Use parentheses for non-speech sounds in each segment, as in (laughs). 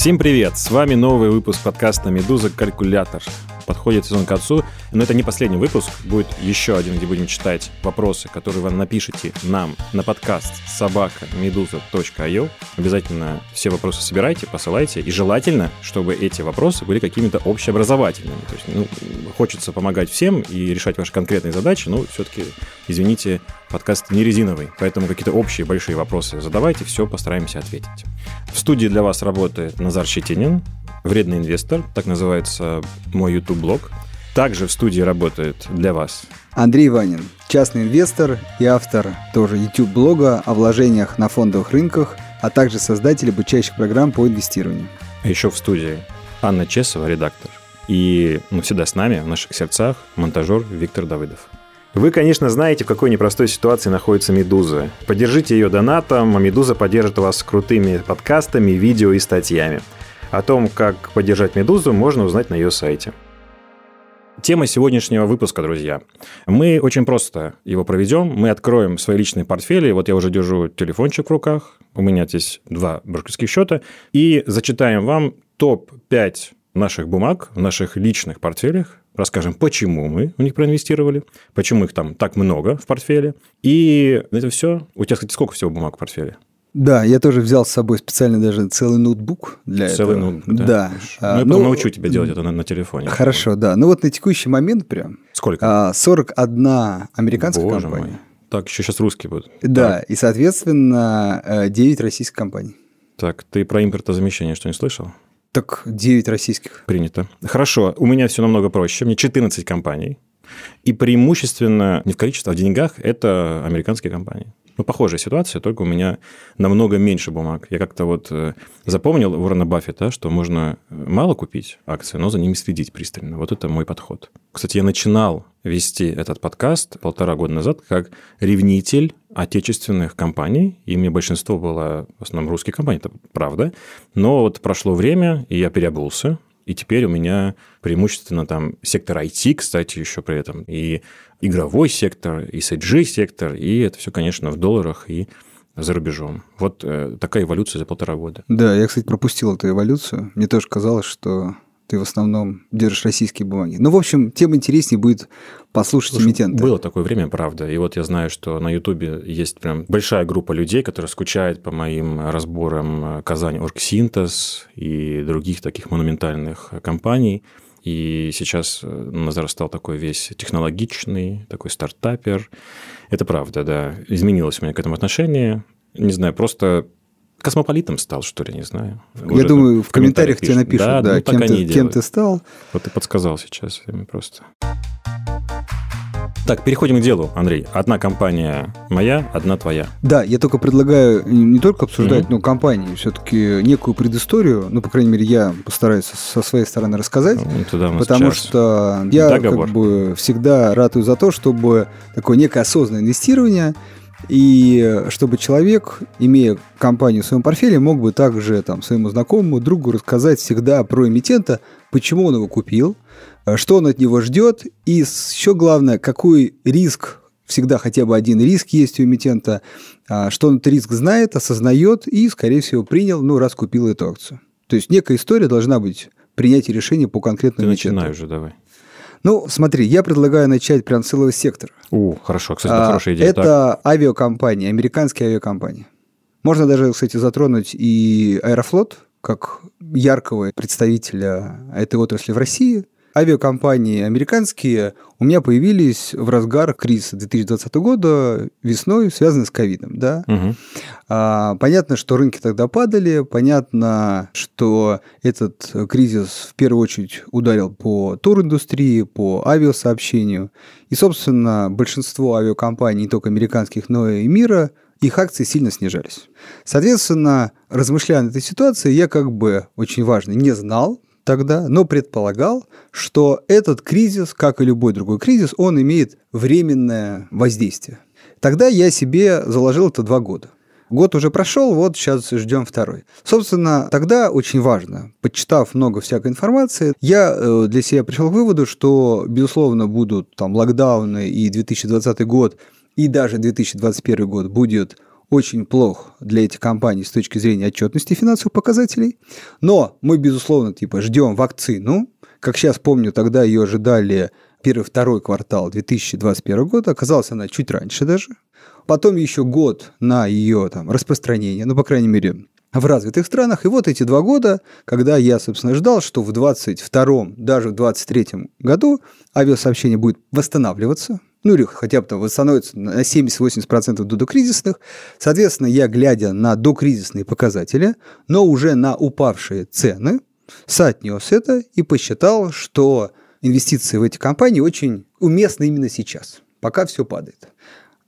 Всем привет! С вами новый выпуск подкаста «Медуза. Калькулятор». Подходит сезон к концу, но это не последний выпуск. Будет еще один, где будем читать вопросы, которые вы напишите нам на подкаст собака медуза.io. Обязательно все вопросы собирайте, посылайте. И желательно, чтобы эти вопросы были какими-то общеобразовательными. То есть, ну, хочется помогать всем и решать ваши конкретные задачи, но все-таки, извините, подкаст не резиновый, поэтому какие-то общие большие вопросы задавайте, все постараемся ответить. В студии для вас работает Назар Щетинин, вредный инвестор, так называется мой YouTube-блог. Также в студии работает для вас Андрей Ванин, частный инвестор и автор тоже YouTube-блога о вложениях на фондовых рынках, а также создатель обучающих программ по инвестированию. А еще в студии Анна Чесова, редактор. И ну, всегда с нами, в наших сердцах, монтажер Виктор Давыдов. Вы, конечно, знаете, в какой непростой ситуации находится «Медуза». Поддержите ее донатом, а «Медуза» поддержит вас крутыми подкастами, видео и статьями. О том, как поддержать «Медузу», можно узнать на ее сайте. Тема сегодняшнего выпуска, друзья. Мы очень просто его проведем. Мы откроем свои личные портфели. Вот я уже держу телефончик в руках. У меня здесь два брокерских счета. И зачитаем вам топ-5 наших бумаг в наших личных портфелях расскажем, почему мы в них проинвестировали, почему их там так много в портфеле. И это все. У тебя, кстати, сколько всего бумаг в портфеле? Да, я тоже взял с собой специально даже целый ноутбук для целый этого. ноутбук, да. да. А, ну, я ну, научу тебя делать это на, на телефоне. Хорошо, да. Ну вот на текущий момент прям. Сколько? 41 а, американская Боже компания. Мой. Так, еще сейчас русские будут. Да, так. и, соответственно, 9 российских компаний. Так, ты про импортозамещение что не слышал? Так 9 российских. Принято. Хорошо, у меня все намного проще. Мне 14 компаний. И преимущественно не в количестве, а в деньгах это американские компании. Ну, похожая ситуация, только у меня намного меньше бумаг. Я как-то вот э, запомнил Уоррена Баффета, что можно мало купить акции, но за ними следить пристально. Вот это мой подход. Кстати, я начинал вести этот подкаст полтора года назад как ревнитель отечественных компаний, и мне большинство было в основном русские компании, это правда. Но вот прошло время, и я переобулся, и теперь у меня преимущественно там сектор IT, кстати, еще при этом, и игровой сектор, и SG-сектор, и это все, конечно, в долларах и за рубежом. Вот э, такая эволюция за полтора года. Да, я, кстати, пропустил эту эволюцию. Мне тоже казалось, что ты в основном держишь российские бумаги. Ну, в общем, тем интереснее будет послушать Слушай, эмитента. Было такое время, правда. И вот я знаю, что на Ютубе есть прям большая группа людей, которые скучают по моим разборам Казань Оргсинтез и других таких монументальных компаний. И сейчас Назар стал такой весь технологичный, такой стартапер. Это правда, да. Изменилось у меня к этому отношение. Не знаю, просто космополитом стал, что ли, не знаю. Я Уже думаю, в комментариях, тебе напишут, да, да ну, кем, ты, кем ты стал. Вот ты подсказал сейчас им просто. Так, переходим к делу, Андрей. Одна компания моя, одна твоя. Да, я только предлагаю не только обсуждать, mm-hmm. но компании, все-таки некую предысторию, ну, по крайней мере, я постараюсь со своей стороны рассказать, ну, туда потому что я Договор. как бы всегда ратую за то, чтобы такое некое осознанное инвестирование и чтобы человек, имея компанию в своем портфеле, мог бы также там, своему знакомому, другу рассказать всегда про эмитента, почему он его купил, э, что он от него ждет, и еще главное, какой риск, всегда хотя бы один риск есть у эмитента, а, что он этот риск знает, осознает и, скорее всего, принял, ну, раз купил эту акцию. То есть некая история должна быть принятие решения по конкретному эмитенту. Начинай уже, давай. Ну, смотри, я предлагаю начать прям целого сектора. У, хорошо, кстати, а, хорошая идея. Это так. авиакомпании, американские авиакомпании. Можно даже, кстати, затронуть и Аэрофлот, как яркого представителя этой отрасли в России – авиакомпании американские у меня появились в разгар кризиса 2020 года весной, связанный с ковидом. Да? Угу. А, понятно, что рынки тогда падали, понятно, что этот кризис в первую очередь ударил по туриндустрии, по авиасообщению. И, собственно, большинство авиакомпаний, не только американских, но и мира, их акции сильно снижались. Соответственно, размышляя над этой ситуацией, я как бы очень важно не знал, тогда, но предполагал, что этот кризис, как и любой другой кризис, он имеет временное воздействие. Тогда я себе заложил это два года. Год уже прошел, вот сейчас ждем второй. Собственно, тогда очень важно, почитав много всякой информации, я э, для себя пришел к выводу, что, безусловно, будут там локдауны, и 2020 год, и даже 2021 год будет очень плох для этих компаний с точки зрения отчетности финансовых показателей. Но мы, безусловно, типа ждем вакцину. Как сейчас помню, тогда ее ожидали первый-второй квартал 2021 года. Оказалось, она чуть раньше даже. Потом еще год на ее там, распространение, ну, по крайней мере, в развитых странах. И вот эти два года, когда я, собственно, ждал, что в 22-м, даже в 23-м году авиасообщение будет восстанавливаться, ну или хотя бы там восстановится на 70-80% до докризисных. Соответственно, я, глядя на докризисные показатели, но уже на упавшие цены, соотнес это и посчитал, что инвестиции в эти компании очень уместны именно сейчас, пока все падает.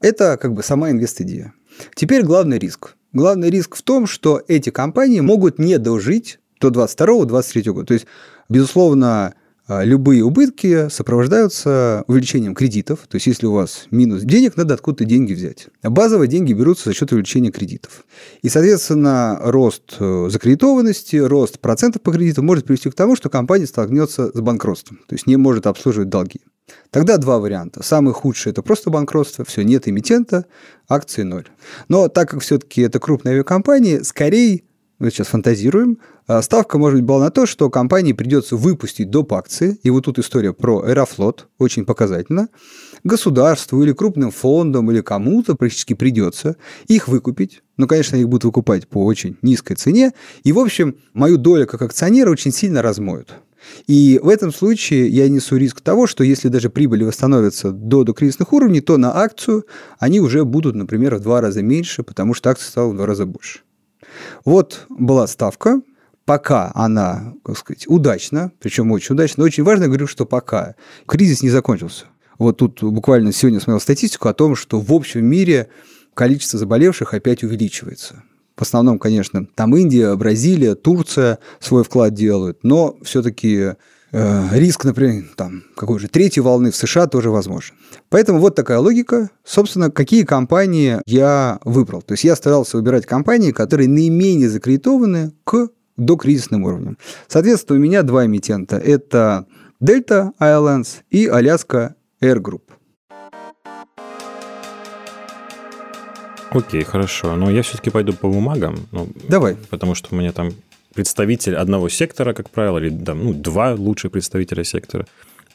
Это как бы сама инвест-идея. Теперь главный риск. Главный риск в том, что эти компании могут не дожить до 22-23 года. То есть, безусловно, а, любые убытки сопровождаются увеличением кредитов. То есть, если у вас минус денег, надо откуда-то деньги взять. Базовые деньги берутся за счет увеличения кредитов. И, соответственно, рост э, закредитованности, рост процентов по кредиту может привести к тому, что компания столкнется с банкротством. То есть, не может обслуживать долги. Тогда два варианта. Самый худший – это просто банкротство, все, нет эмитента, акции ноль. Но так как все-таки это крупная авиакомпания, скорее, мы сейчас фантазируем, а, ставка может быть была на то, что компании придется выпустить доп. акции, и вот тут история про Аэрофлот, очень показательно, государству или крупным фондам или кому-то практически придется их выкупить, но, конечно, их будут выкупать по очень низкой цене, и, в общем, мою долю как акционера очень сильно размоют. И в этом случае я несу риск того, что если даже прибыли восстановятся до докризисных уровней, то на акцию они уже будут, например, в два раза меньше, потому что акция стала в два раза больше. Вот была ставка, пока она, как сказать, удачна, причем очень удачна, очень важно, говорю, что пока кризис не закончился. Вот тут буквально сегодня смотрел статистику о том, что в общем мире количество заболевших опять увеличивается. В основном, конечно, там Индия, Бразилия, Турция свой вклад делают, но все-таки э, риск, например, там, какой же третьей волны в США тоже возможен. Поэтому вот такая логика. Собственно, какие компании я выбрал. То есть я старался выбирать компании, которые наименее закредитованы к докризисным уровням. Соответственно, у меня два эмитента. Это Delta Airlines и Alaska Air Group. Окей, хорошо. Но я все-таки пойду по бумагам. Ну, Давай. Потому что у меня там представитель одного сектора, как правило, или там, ну, два лучших представителя сектора.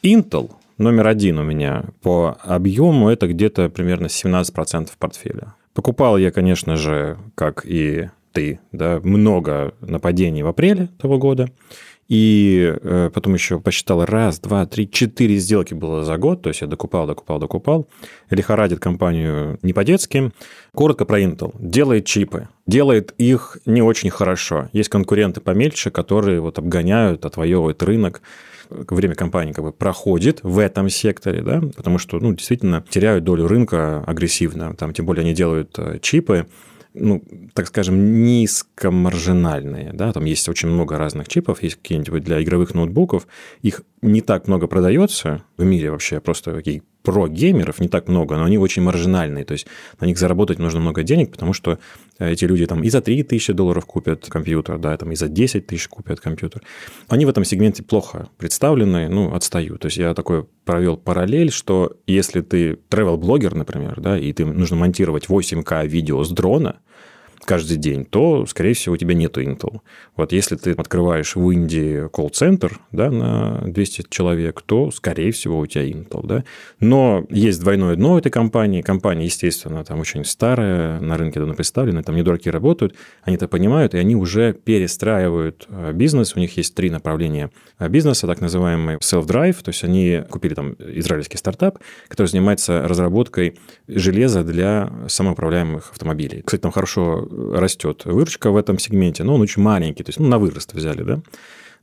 Intel номер один у меня по объему это где-то примерно 17% портфеля. Покупал я, конечно же, как и ты, да, много нападений в апреле того года. И э, потом еще посчитал раз, два, три, четыре сделки было за год. То есть я докупал, докупал, докупал. Лихорадит компанию не по-детски. Коротко про Intel. Делает чипы. Делает их не очень хорошо. Есть конкуренты помельче, которые вот обгоняют, отвоевывают рынок время компании как бы проходит в этом секторе, да, потому что, ну, действительно теряют долю рынка агрессивно, там, тем более они делают э, чипы, ну, так скажем, низкомаржинальные. Да? Там есть очень много разных чипов, есть какие-нибудь для игровых ноутбуков. Их не так много продается в мире вообще, просто какие про-геймеров не так много, но они очень маржинальные. То есть на них заработать нужно много денег, потому что эти люди там и за 3 тысячи долларов купят компьютер, да, там и за 10 тысяч купят компьютер. Они в этом сегменте плохо представлены, ну, отстают. То есть я такой провел параллель, что если ты travel-блогер, например, да, и ты нужно монтировать 8К видео с дрона, каждый день, то, скорее всего, у тебя нет Intel. Вот если ты открываешь в Индии колл-центр да, на 200 человек, то, скорее всего, у тебя Intel. Да? Но есть двойное дно этой компании. Компания, естественно, там очень старая, на рынке давно представлена, там не дураки работают, они это понимают, и они уже перестраивают э, бизнес. У них есть три направления бизнеса, так называемый self-drive, то есть они купили там израильский стартап, который занимается разработкой железа для самоуправляемых автомобилей. Кстати, там хорошо растет выручка в этом сегменте, но он очень маленький, то есть ну, на вырост взяли, да.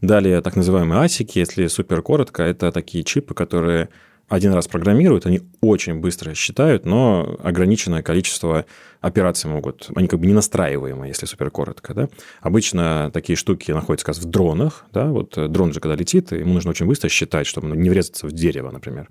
Далее так называемые асики, если супер коротко, это такие чипы, которые один раз программируют, они очень быстро считают, но ограниченное количество операций могут, они как бы не настраиваемые, если супер коротко, да. Обычно такие штуки находятся как раз в дронах, да, вот дрон же когда летит, ему нужно очень быстро считать, чтобы не врезаться в дерево, например.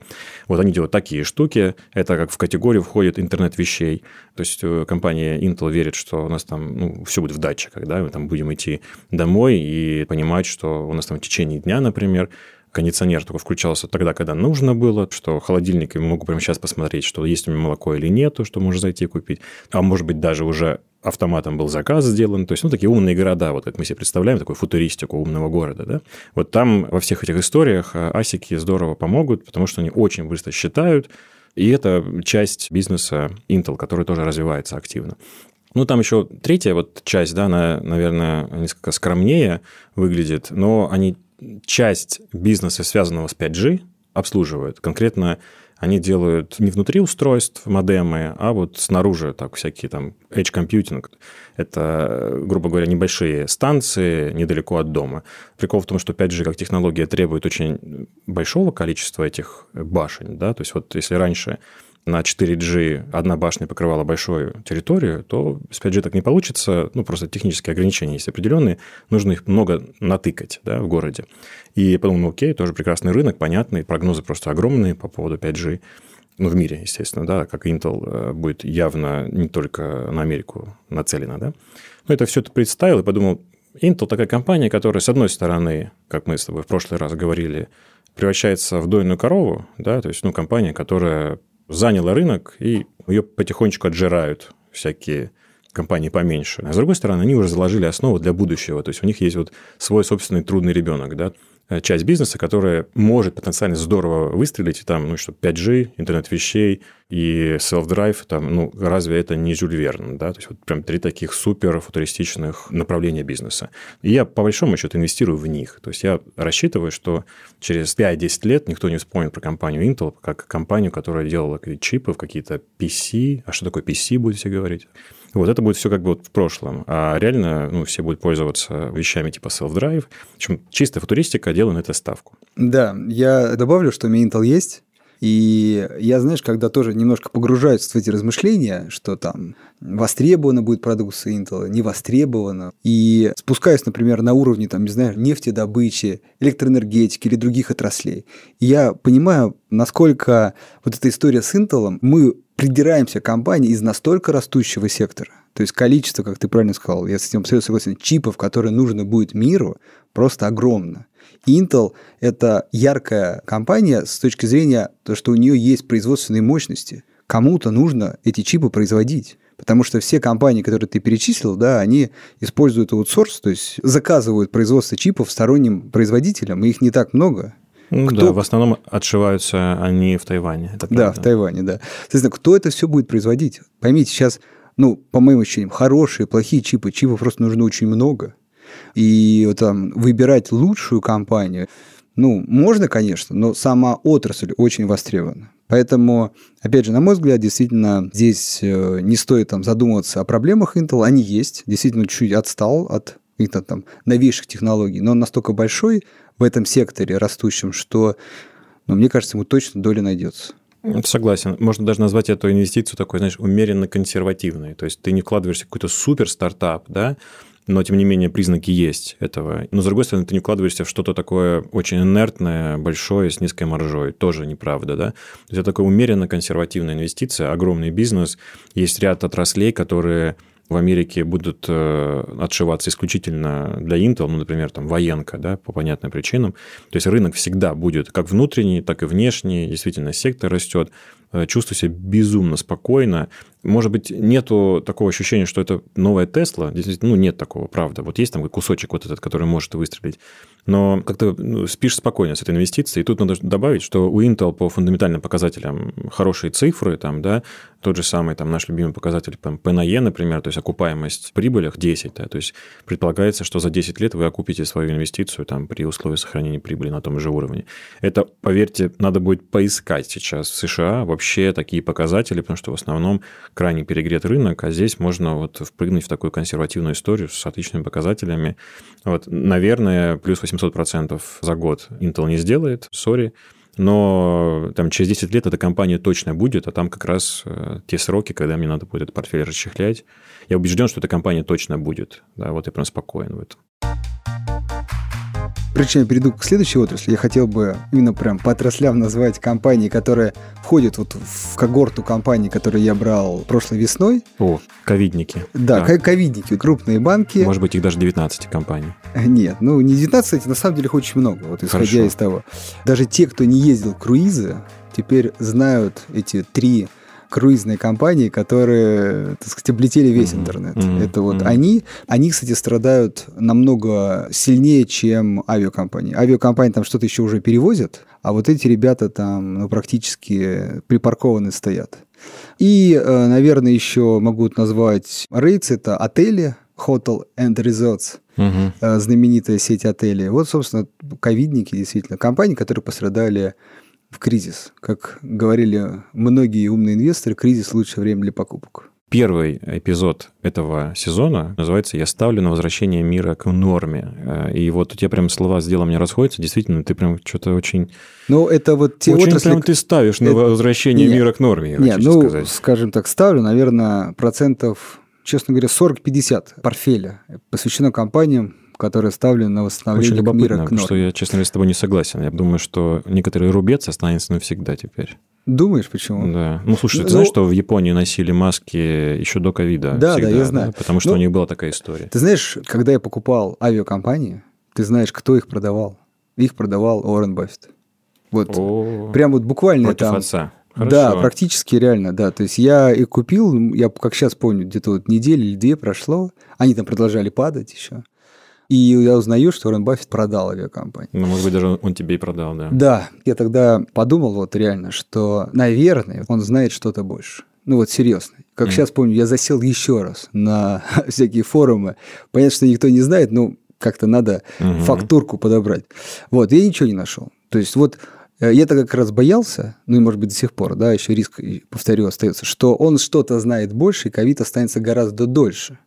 Вот они делают такие штуки, это как в категорию входит интернет вещей, то есть э, компания Intel верит, что у нас там ну, все будет в датчиках, да, мы там будем идти домой и понимать, что у нас там в течение дня, например, кондиционер только включался тогда, когда нужно было, что холодильник я могу прямо сейчас посмотреть, что есть у меня молоко или нету, что можно зайти купить. А может быть, даже уже автоматом был заказ сделан. То есть, ну, такие умные города, вот как мы себе представляем, такую футуристику умного города, да. Вот там во всех этих историях э, асики здорово помогут, потому что они очень быстро считают, и это часть бизнеса Intel, который тоже развивается активно. Ну, там еще третья вот часть, да, она, наверное, несколько скромнее выглядит, но они часть бизнеса, связанного с 5G, обслуживают. Конкретно они делают не внутри устройств модемы, а вот снаружи, так, всякие там edge computing. Это, грубо говоря, небольшие станции недалеко от дома. Прикол в том, что 5G как технология требует очень большого количества этих башен, да, то есть вот если раньше на 4G одна башня покрывала большую территорию, то с 5G так не получится. Ну, просто технические ограничения есть определенные. Нужно их много натыкать да, в городе. И подумал, ну, окей, тоже прекрасный рынок, понятный, прогнозы просто огромные по поводу 5G. Ну, в мире, естественно, да, как Intel э, будет явно не только на Америку нацелена, да. Но это все это представил и подумал, Intel такая компания, которая, с одной стороны, как мы с тобой в прошлый раз говорили, превращается в дойную корову, да, то есть, ну, компания, которая заняла рынок, и ее потихонечку отжирают всякие компании поменьше. А с другой стороны, они уже заложили основу для будущего. То есть у них есть вот свой собственный трудный ребенок, да, часть бизнеса, которая может потенциально здорово выстрелить, там, ну, что 5G, интернет вещей и self-drive, там, ну, разве это не Жюль Верн, да? То есть вот прям три таких супер футуристичных направления бизнеса. И я, по большому счету, инвестирую в них. То есть я рассчитываю, что через 5-10 лет никто не вспомнит про компанию Intel как компанию, которая делала чипы в какие-то PC. А что такое PC, будете говорить? Вот это будет все как бы вот в прошлом. А реально ну, все будут пользоваться вещами типа self-drive. В общем, чистая футуристика, делаю на это ставку. Да, я добавлю, что у меня Intel есть. И я, знаешь, когда тоже немножко погружаюсь в эти размышления, что там востребована будет продукция Intel, не востребована, и спускаюсь, например, на уровне, там, не знаю, нефтедобычи, электроэнергетики или других отраслей, я понимаю, насколько вот эта история с Intel, мы придираемся к компании из настолько растущего сектора. То есть количество, как ты правильно сказал, я с этим абсолютно согласен, чипов, которые нужно будет миру, просто огромно. Intel – это яркая компания с точки зрения того, что у нее есть производственные мощности. Кому-то нужно эти чипы производить. Потому что все компании, которые ты перечислил, да, они используют аутсорс, то есть заказывают производство чипов сторонним производителям, и их не так много. Ну, кто... Да, в основном отшиваются они в Тайване. Это да, в Тайване, да. Соответственно, кто это все будет производить? Поймите, сейчас, ну, по моим ощущениям, хорошие, плохие чипы, чипов просто нужно очень много. И там выбирать лучшую компанию, ну, можно, конечно, но сама отрасль очень востребована. Поэтому, опять же, на мой взгляд, действительно, здесь э, не стоит там задумываться о проблемах Intel. Они есть. Действительно, чуть-чуть отстал от каких-то там новейших технологий, но он настолько большой в этом секторе растущем, что, ну, мне кажется, ему точно доля найдется. Согласен. Можно даже назвать эту инвестицию такой, знаешь, умеренно консервативной. То есть ты не вкладываешься в какой-то супер стартап, да, но тем не менее признаки есть этого. Но с другой стороны, ты не вкладываешься в что-то такое очень инертное, большое, с низкой маржой. Тоже неправда, да? То есть это такая умеренно консервативная инвестиция, огромный бизнес. Есть ряд отраслей, которые в Америке будут э, отшиваться исключительно для Intel, ну, например, там военка, да, по понятным причинам. То есть рынок всегда будет как внутренний, так и внешний, действительно сектор растет. Э, чувствую себя безумно спокойно. Может быть, нету такого ощущения, что это новая Тесла. Действительно, ну, нет такого, правда. Вот есть там кусочек вот этот, который может выстрелить. Но как-то ну, спишь спокойно с этой инвестицией. И тут надо добавить, что у Intel по фундаментальным показателям хорошие цифры, там, да, тот же самый там наш любимый показатель там, P на E, например, то есть окупаемость в прибылях 10, да, то есть предполагается, что за 10 лет вы окупите свою инвестицию там при условии сохранения прибыли на том же уровне. Это, поверьте, надо будет поискать сейчас в США вообще такие показатели, потому что в основном крайне перегрет рынок, а здесь можно вот впрыгнуть в такую консервативную историю с отличными показателями. Вот, наверное, плюс 800% за год Intel не сделает, сори, но там через 10 лет эта компания точно будет, а там как раз э, те сроки, когда мне надо будет этот портфель расчехлять. Я убежден, что эта компания точно будет. Да, вот я прям спокоен в этом. Прежде чем я перейду к следующей отрасли, я хотел бы именно прям по отраслям назвать компании, которые входят вот в когорту компаний, которые я брал прошлой весной. О, ковидники. Да, да. ковидники, крупные банки. Может быть, их даже 19 компаний. Нет, ну не 19, на самом деле их очень много, вот исходя Хорошо. из того. Даже те, кто не ездил круизы, теперь знают эти три круизные компании, которые, так сказать, облетели весь mm-hmm. интернет. Mm-hmm. Это вот mm-hmm. они, они, кстати, страдают намного сильнее, чем авиакомпании. Авиакомпании там что-то еще уже перевозят, а вот эти ребята там ну, практически припаркованы стоят. И, э, наверное, еще могу назвать рейтс, это отели, Hotel and Resorts, угу. знаменитая сеть отелей. Вот, собственно, ковидники, действительно, компании, которые пострадали в кризис. Как говорили многие умные инвесторы, кризис – лучшее время для покупок. Первый эпизод этого сезона называется «Я ставлю на возвращение мира к норме». Э, и вот у тебя прям слова с делом не расходятся. Действительно, ты прям что-то очень... Ну, это вот те очень отрасли... прям ты ставишь на это... возвращение нет, мира к норме, я нет, ну, сказать. скажем так, ставлю, наверное, процентов, честно говоря, 40-50 портфеля посвящено компаниям, которые ставлены на восстановление Очень мира к норме. что я, честно говоря, с тобой не согласен. Я думаю, что некоторый рубец останется навсегда теперь. Думаешь, почему? Да. Ну, слушай, ты ну, знаешь, что в Японии носили маски еще до ковида? Да, всегда, да, я знаю. Да? Потому что ну, у них была такая история. Ты знаешь, когда я покупал авиакомпании, ты знаешь, кто их продавал? Их продавал Уоррен Баффет. Вот. О, прям вот буквально против там... отца. Хорошо. Да, практически реально, да. То есть я их купил, я как сейчас помню, где-то вот неделя или две прошло, они там продолжали падать еще. И я узнаю, что Уоррен Баффет продал авиакомпанию. Ну, может быть, даже он тебе и продал, да. Да. Я тогда подумал вот реально, что, наверное, он знает что-то больше. Ну вот серьезно. Как mm. сейчас помню, я засел еще раз на (laughs) всякие форумы. Понятно, что никто не знает, но как-то надо mm-hmm. фактурку подобрать. Вот, я ничего не нашел. То есть вот э, я-то как раз боялся, ну и может быть до сих пор, да, еще риск, повторю, остается, что он что-то знает больше, и ковид останется гораздо дольше.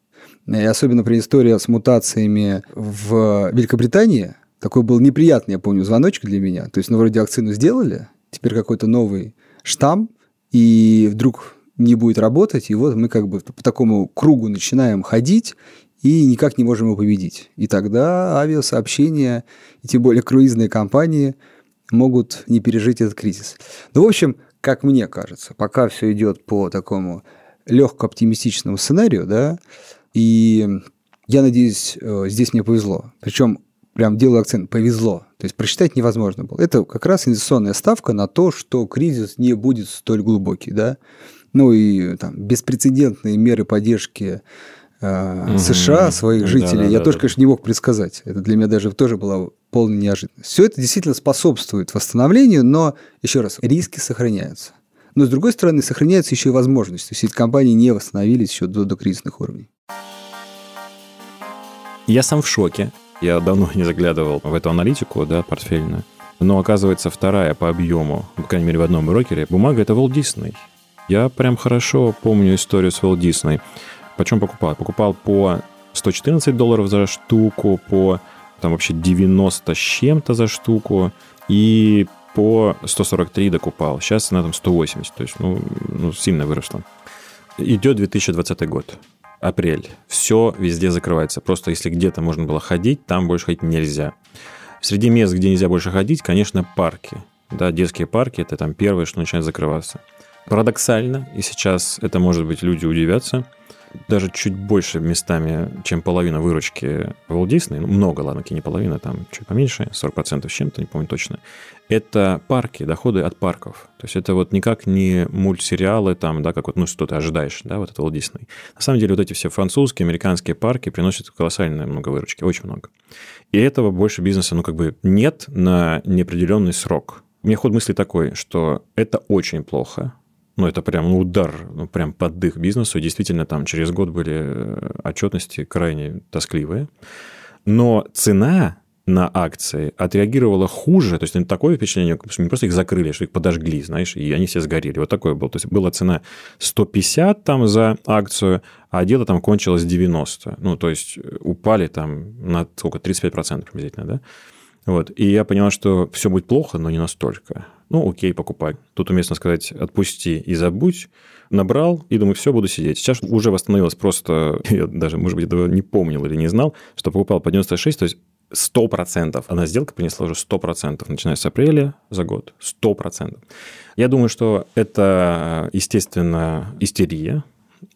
И особенно при истории с мутациями в Великобритании, такой был неприятный, я помню, звоночек для меня. То есть, ну, вроде вакцину сделали, теперь какой-то новый штамм, и вдруг не будет работать, и вот мы как бы по такому кругу начинаем ходить, и никак не можем его победить. И тогда авиасообщения, и тем более круизные компании могут не пережить этот кризис. Ну, в общем, как мне кажется, пока все идет по такому легко оптимистичному сценарию, да, и я надеюсь, э, здесь мне повезло. Причем прям делаю акцент, повезло. То есть просчитать невозможно было. Это как раз инвестиционная ставка на то, что кризис не будет столь глубокий, да. Ну и там беспрецедентные меры поддержки э, угу. США своих жителей, да, да, я да, тоже, да. конечно, не мог предсказать. Это для меня даже тоже была полная неожиданность. Все это действительно способствует восстановлению, но, еще раз, риски сохраняются. Но, с другой стороны, сохраняется еще и возможность. То есть эти компании не восстановились еще до, до кризисных уровней. Я сам в шоке. Я давно не заглядывал в эту аналитику, да, портфельную. Но оказывается, вторая по объему, по крайней мере, в одном брокере, бумага – это Walt Disney. Я прям хорошо помню историю с Walt Disney. Почем покупал? Покупал по 114 долларов за штуку, по там вообще 90 с чем-то за штуку, и по 143 докупал. Сейчас она там 180, то есть ну, ну сильно выросла. Идет 2020 год апрель. Все везде закрывается. Просто если где-то можно было ходить, там больше ходить нельзя. Среди мест, где нельзя больше ходить, конечно, парки. Да, детские парки – это там первое, что начинает закрываться. Парадоксально, и сейчас это, может быть, люди удивятся, даже чуть больше местами, чем половина выручки Walt Disney, ну, много, ладно, не половина, там чуть поменьше, 40% с чем-то, не помню точно, это парки, доходы от парков. То есть это вот никак не мультсериалы, там, да, как вот, ну, что ты ожидаешь, да, вот это Walt Disney. На самом деле вот эти все французские, американские парки приносят колоссальное много выручки, очень много. И этого больше бизнеса, ну, как бы нет на неопределенный срок. У меня ход мысли такой, что это очень плохо, ну, это прям удар, ну, прям под дых бизнесу. Действительно, там через год были э, отчетности крайне тоскливые. Но цена на акции отреагировала хуже, то есть такое впечатление, что не просто их закрыли, что их подожгли, знаешь, и они все сгорели. Вот такое было. То есть была цена 150 там за акцию, а дело там кончилось 90. Ну, то есть упали там на сколько, 35% приблизительно, да? Вот. И я понял, что все будет плохо, но не настолько. Ну, окей, покупай. Тут уместно сказать, отпусти и забудь. Набрал, и думаю, все, буду сидеть. Сейчас уже восстановилось просто, (laughs) я даже, может быть, этого не помнил или не знал, что покупал по 96, то есть 100%. Одна сделка принесла уже 100%, начиная с апреля за год. 100%. Я думаю, что это, естественно, истерия,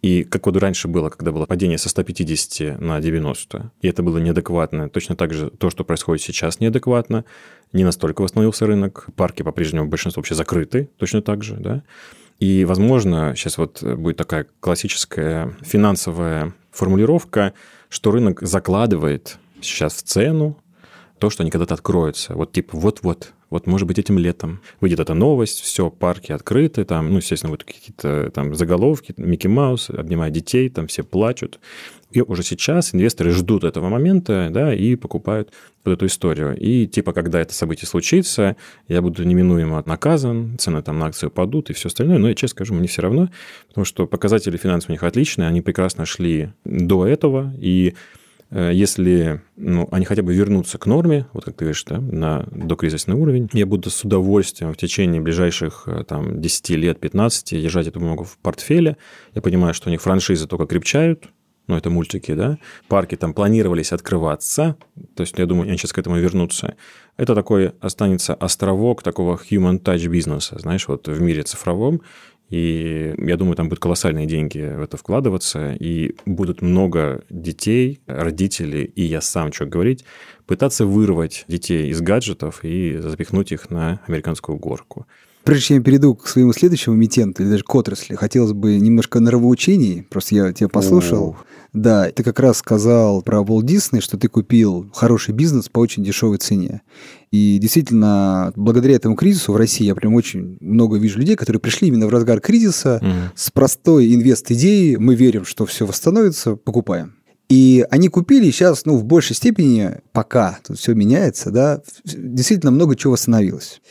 и как вот раньше было, когда было падение со 150 на 90, и это было неадекватно, точно так же то, что происходит сейчас, неадекватно. Не настолько восстановился рынок, парки по-прежнему большинство вообще закрыты, точно так же, да. И, возможно, сейчас вот будет такая классическая финансовая формулировка, что рынок закладывает сейчас в цену то, что они когда-то откроются. Вот типа вот-вот, вот, может быть, этим летом выйдет эта новость, все, парки открыты, там, ну, естественно, вот какие-то там заголовки, Микки Маус обнимает детей, там все плачут. И уже сейчас инвесторы ждут этого момента, да, и покупают под эту историю. И типа, когда это событие случится, я буду неминуемо наказан, цены там на акцию падут и все остальное. Но я честно скажу, мне все равно, потому что показатели финансов у них отличные, они прекрасно шли до этого, и если ну, они хотя бы вернутся к норме, вот как ты говоришь, да, на докризисный уровень, я буду с удовольствием в течение ближайших э, там, 10 лет, 15 держать эту бумагу в портфеле. Я понимаю, что у них франшизы только крепчают, ну, это мультики, да, парки там планировались открываться, то есть я думаю, они сейчас к этому вернутся. Это такой останется островок такого human touch бизнеса, знаешь, вот в мире цифровом, и я думаю, там будут колоссальные деньги в это вкладываться, и будут много детей, родителей, и я сам, что говорить, пытаться вырвать детей из гаджетов и запихнуть их на американскую горку. Прежде чем я перейду к своему следующему эмитенту, или даже к отрасли, хотелось бы немножко нравоучений. Просто я тебя послушал. О. Да, ты как раз сказал про Walt Disney, что ты купил хороший бизнес по очень дешевой цене. И действительно, благодаря этому кризису в России я прям очень много вижу людей, которые пришли именно в разгар кризиса угу. с простой инвест-идеей. Мы верим, что все восстановится, покупаем. И они купили сейчас, ну, в большей степени, пока тут все меняется, да, действительно много чего восстановилось.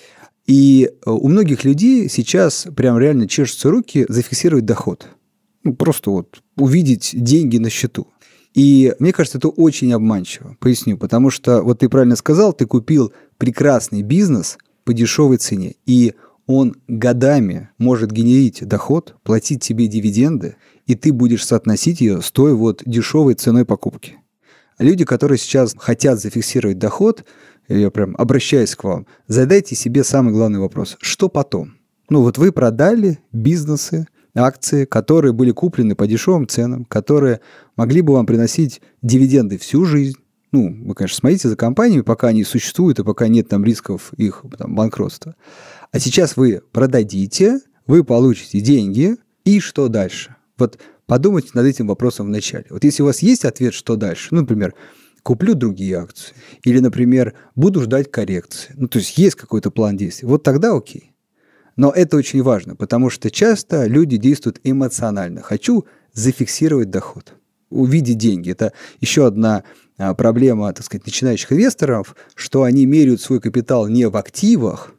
И э, у многих людей сейчас прям реально чешутся руки зафиксировать доход. Ну, просто вот увидеть деньги на счету. И мне кажется, это очень обманчиво. Поясню. Потому что, вот ты правильно сказал, ты купил прекрасный бизнес по дешевой цене. И он годами может генерить доход, платить тебе дивиденды, и ты будешь соотносить ее с той вот дешевой ценой покупки. Люди, которые сейчас хотят зафиксировать доход, я прям обращаюсь к вам, задайте себе самый главный вопрос. Что потом? Ну вот вы продали бизнесы, акции, которые были куплены по дешевым ценам, которые могли бы вам приносить дивиденды всю жизнь. Ну, вы, конечно, смотрите за компаниями, пока они существуют и пока нет там рисков их там, банкротства. А сейчас вы продадите, вы получите деньги, и что дальше? Вот подумайте над этим вопросом вначале. Вот если у вас есть ответ, что дальше, ну, например, куплю другие акции. Или, например, буду ждать коррекции. Ну, то есть есть какой-то план действий. Вот тогда окей. Но это очень важно, потому что часто люди действуют эмоционально. Хочу зафиксировать доход, увидеть деньги. Это еще одна а, проблема, так сказать, начинающих инвесторов, что они меряют свой капитал не в активах,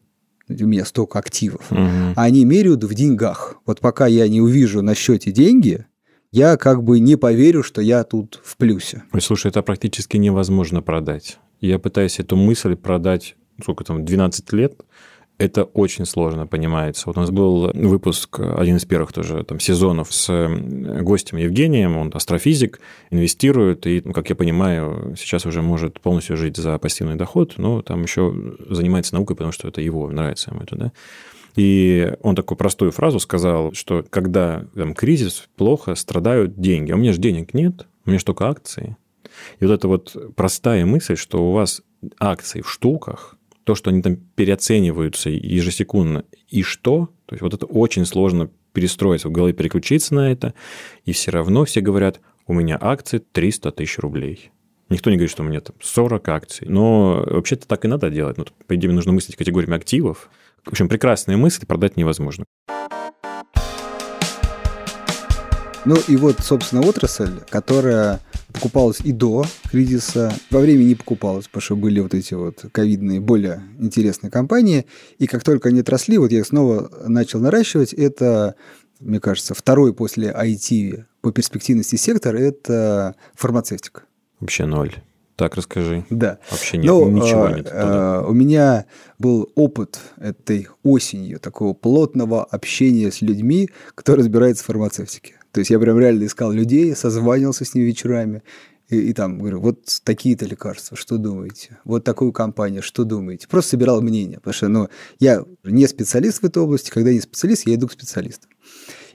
у меня столько активов, угу. а они меряют в деньгах. Вот пока я не увижу на счете деньги, я как бы не поверю, что я тут в плюсе. Ой, слушай, это практически невозможно продать. Я пытаюсь эту мысль продать, сколько там, 12 лет, это очень сложно понимается. Вот у нас был выпуск, один из первых тоже там, сезонов с гостем Евгением, он астрофизик, инвестирует, и, ну, как я понимаю, сейчас уже может полностью жить за пассивный доход, но там еще занимается наукой, потому что это его, нравится ему это, да. И он такую простую фразу сказал, что когда там, кризис, плохо, страдают деньги. У меня же денег нет, у меня же только акции. И вот эта вот простая мысль, что у вас акции в штуках, то, что они там переоцениваются ежесекундно, и что, то есть вот это очень сложно перестроиться в голове, переключиться на это, и все равно все говорят, у меня акции 300 тысяч рублей. Никто не говорит, что у меня там 40 акций. Но вообще-то так и надо делать. Ну, по идее, нужно мыслить категориями активов, в общем, прекрасные мысли продать невозможно. Ну и вот, собственно, отрасль, которая покупалась и до кризиса, во время не покупалась, потому что были вот эти вот ковидные, более интересные компании. И как только они отросли, вот я их снова начал наращивать. Это, мне кажется, второй после IT по перспективности сектор – это фармацевтика. Вообще ноль. Так, расскажи. Да. Вообще нет, ну, ничего а, нет. А, у меня был опыт этой осенью такого плотного общения с людьми, кто разбирается в фармацевтике. То есть я прям реально искал людей, созванивался с ними вечерами, И, и там говорю, вот такие-то лекарства, что думаете? Вот такую компанию, что думаете? Просто собирал мнение, потому что ну, я не специалист в этой области, когда я не специалист, я иду к специалистам.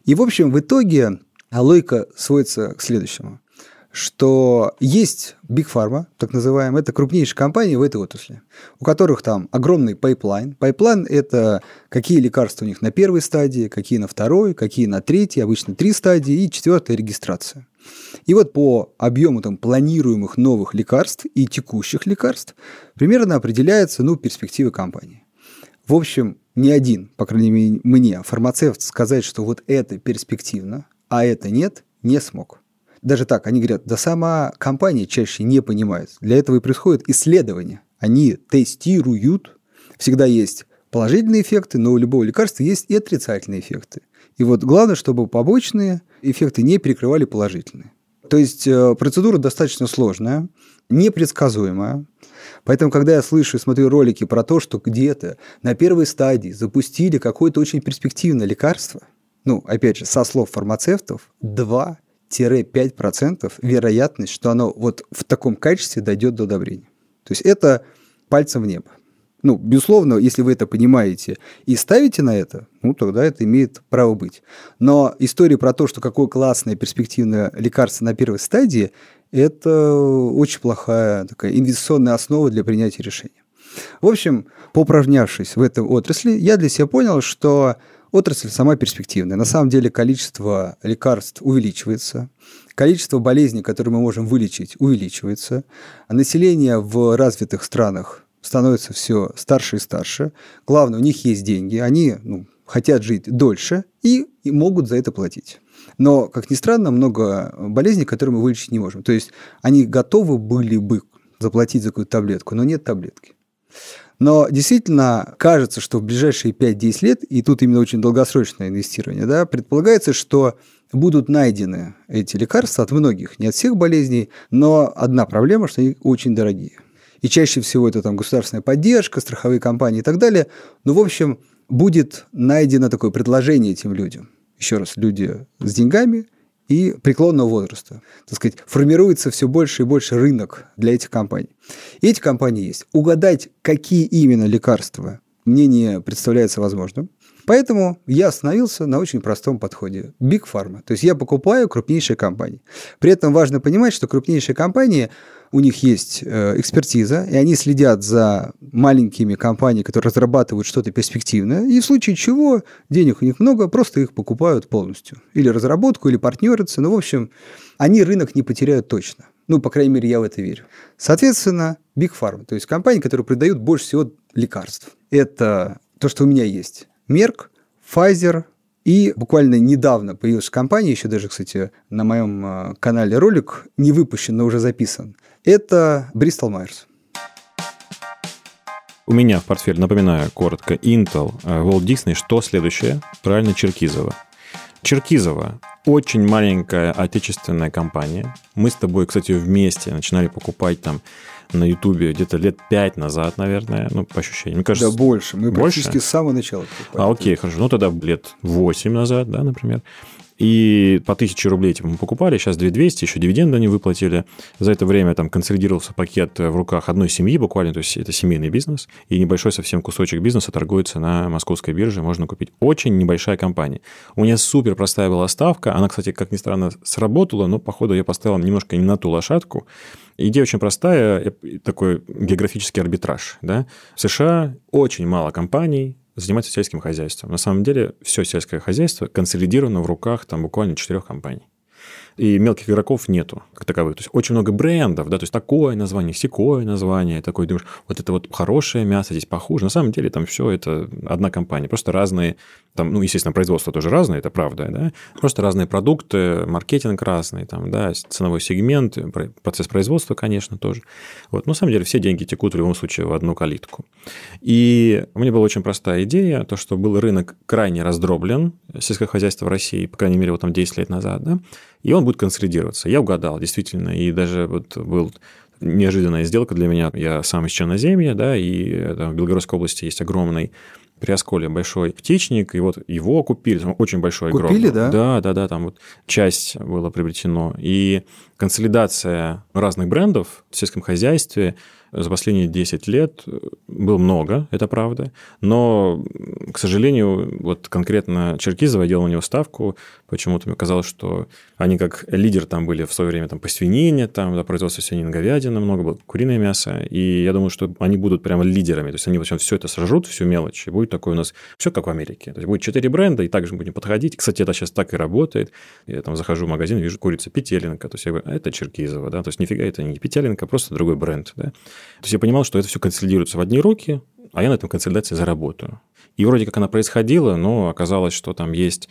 И, в общем, в итоге логика сводится к следующему что есть Big Pharma, так называемая, это крупнейшие компании в этой отрасли, у которых там огромный pipeline. Pipeline – это какие лекарства у них на первой стадии, какие на второй, какие на третьей, обычно три стадии, и четвертая – регистрация. И вот по объему там, планируемых новых лекарств и текущих лекарств примерно определяется ну, перспективы компании. В общем, ни один, по крайней мере мне, фармацевт сказать, что вот это перспективно, а это нет, не смог даже так, они говорят, да сама компания чаще не понимает. Для этого и происходит исследование. Они тестируют. Всегда есть положительные эффекты, но у любого лекарства есть и отрицательные эффекты. И вот главное, чтобы побочные эффекты не перекрывали положительные. То есть э, процедура достаточно сложная, непредсказуемая. Поэтому, когда я слышу и смотрю ролики про то, что где-то на первой стадии запустили какое-то очень перспективное лекарство, ну, опять же, со слов фармацевтов, 2 5% вероятность, что оно вот в таком качестве дойдет до одобрения. То есть это пальцем в небо. Ну, безусловно, если вы это понимаете и ставите на это, ну, тогда это имеет право быть. Но история про то, что какое классное перспективное лекарство на первой стадии, это очень плохая такая инвестиционная основа для принятия решения. В общем, поупражнявшись в этой отрасли, я для себя понял, что Отрасль сама перспективная. На самом деле количество лекарств увеличивается, количество болезней, которые мы можем вылечить, увеличивается. А население в развитых странах становится все старше и старше. Главное, у них есть деньги, они ну, хотят жить дольше и, и могут за это платить. Но, как ни странно, много болезней, которые мы вылечить не можем. То есть они готовы были бы заплатить за какую-то таблетку, но нет таблетки. Но действительно кажется, что в ближайшие 5-10 лет, и тут именно очень долгосрочное инвестирование, да, предполагается, что будут найдены эти лекарства от многих, не от всех болезней, но одна проблема, что они очень дорогие. И чаще всего это там государственная поддержка, страховые компании и так далее. Но, в общем, будет найдено такое предложение этим людям. Еще раз, люди с деньгами, и преклонного возраста. Так сказать, формируется все больше и больше рынок для этих компаний. Эти компании есть. Угадать, какие именно лекарства, мне не представляется возможным. Поэтому я остановился на очень простом подходе. Big Pharma. То есть я покупаю крупнейшие компании. При этом важно понимать, что крупнейшие компании у них есть э, экспертиза, и они следят за маленькими компаниями, которые разрабатывают что-то перспективное, и в случае чего денег у них много, просто их покупают полностью. Или разработку, или партнерятся. Ну, в общем, они рынок не потеряют точно. Ну, по крайней мере, я в это верю. Соответственно, Big Pharma, то есть компании, которые продают больше всего лекарств. Это то, что у меня есть. Мерк, Pfizer, и буквально недавно появилась компания, еще даже, кстати, на моем э, канале ролик не выпущен, но уже записан. Это Bristol Myers. У меня в портфеле, напоминаю коротко, Intel, э, Walt Disney, что следующее? Правильно, Черкизово. Черкизово очень маленькая отечественная компания. Мы с тобой, кстати, вместе начинали покупать там на Ютубе где-то лет пять назад, наверное, ну, по ощущениям. Мне кажется, да больше. Мы больше? практически с самого начала покупали. А, окей, хорошо. Ну, тогда лет восемь назад, да, например. И по 1000 рублей типа, мы покупали, сейчас 2200, еще дивиденды они выплатили. За это время там консолидировался пакет в руках одной семьи буквально, то есть это семейный бизнес, и небольшой совсем кусочек бизнеса торгуется на московской бирже, можно купить. Очень небольшая компания. У меня супер простая была ставка, она, кстати, как ни странно, сработала, но, походу, я поставил немножко не на ту лошадку. Идея очень простая, такой географический арбитраж. Да? В США очень мало компаний, заниматься сельским хозяйством. На самом деле все сельское хозяйство консолидировано в руках там буквально четырех компаний и мелких игроков нету как таковых. То есть очень много брендов, да, то есть такое название, секое название, такой думаешь, вот это вот хорошее мясо, здесь похуже. На самом деле там все это одна компания, просто разные, там, ну, естественно, производство тоже разное, это правда, да, просто разные продукты, маркетинг разный, там, да, ценовой сегмент, процесс производства, конечно, тоже. Вот, но на самом деле все деньги текут в любом случае в одну калитку. И у меня была очень простая идея, то, что был рынок крайне раздроблен, сельское хозяйство в России, по крайней мере, вот там 10 лет назад, да, и он будет консолидироваться. Я угадал, действительно, и даже вот был неожиданная сделка для меня. Я сам из Черноземья, да, и в Белгородской области есть огромный при Осколе большой птичник, и вот его купили, очень большой игрок. Купили, да? Да, да, да, там вот часть была приобретено. И консолидация разных брендов в сельском хозяйстве за последние 10 лет было много, это правда. Но, к сожалению, вот конкретно Черкизово делал у него ставку. Почему-то мне казалось, что они как лидер там были в свое время там, по свинине, там, да, производство свинины, говядины, много было, куриное мясо. И я думаю, что они будут прямо лидерами. То есть они все это сожрут, всю мелочь, и будет такой у нас все как в Америке. То есть будет четыре бренда, и также будем подходить. Кстати, это сейчас так и работает. Я там захожу в магазин, вижу курица Петелинка. То есть я говорю, а это Черкизово, да. То есть нифига это не Петелинка, а просто другой бренд, да. То есть я понимал, что это все консолидируется в одни руки, а я на этом консолидации заработаю. И вроде как она происходила, но оказалось, что там есть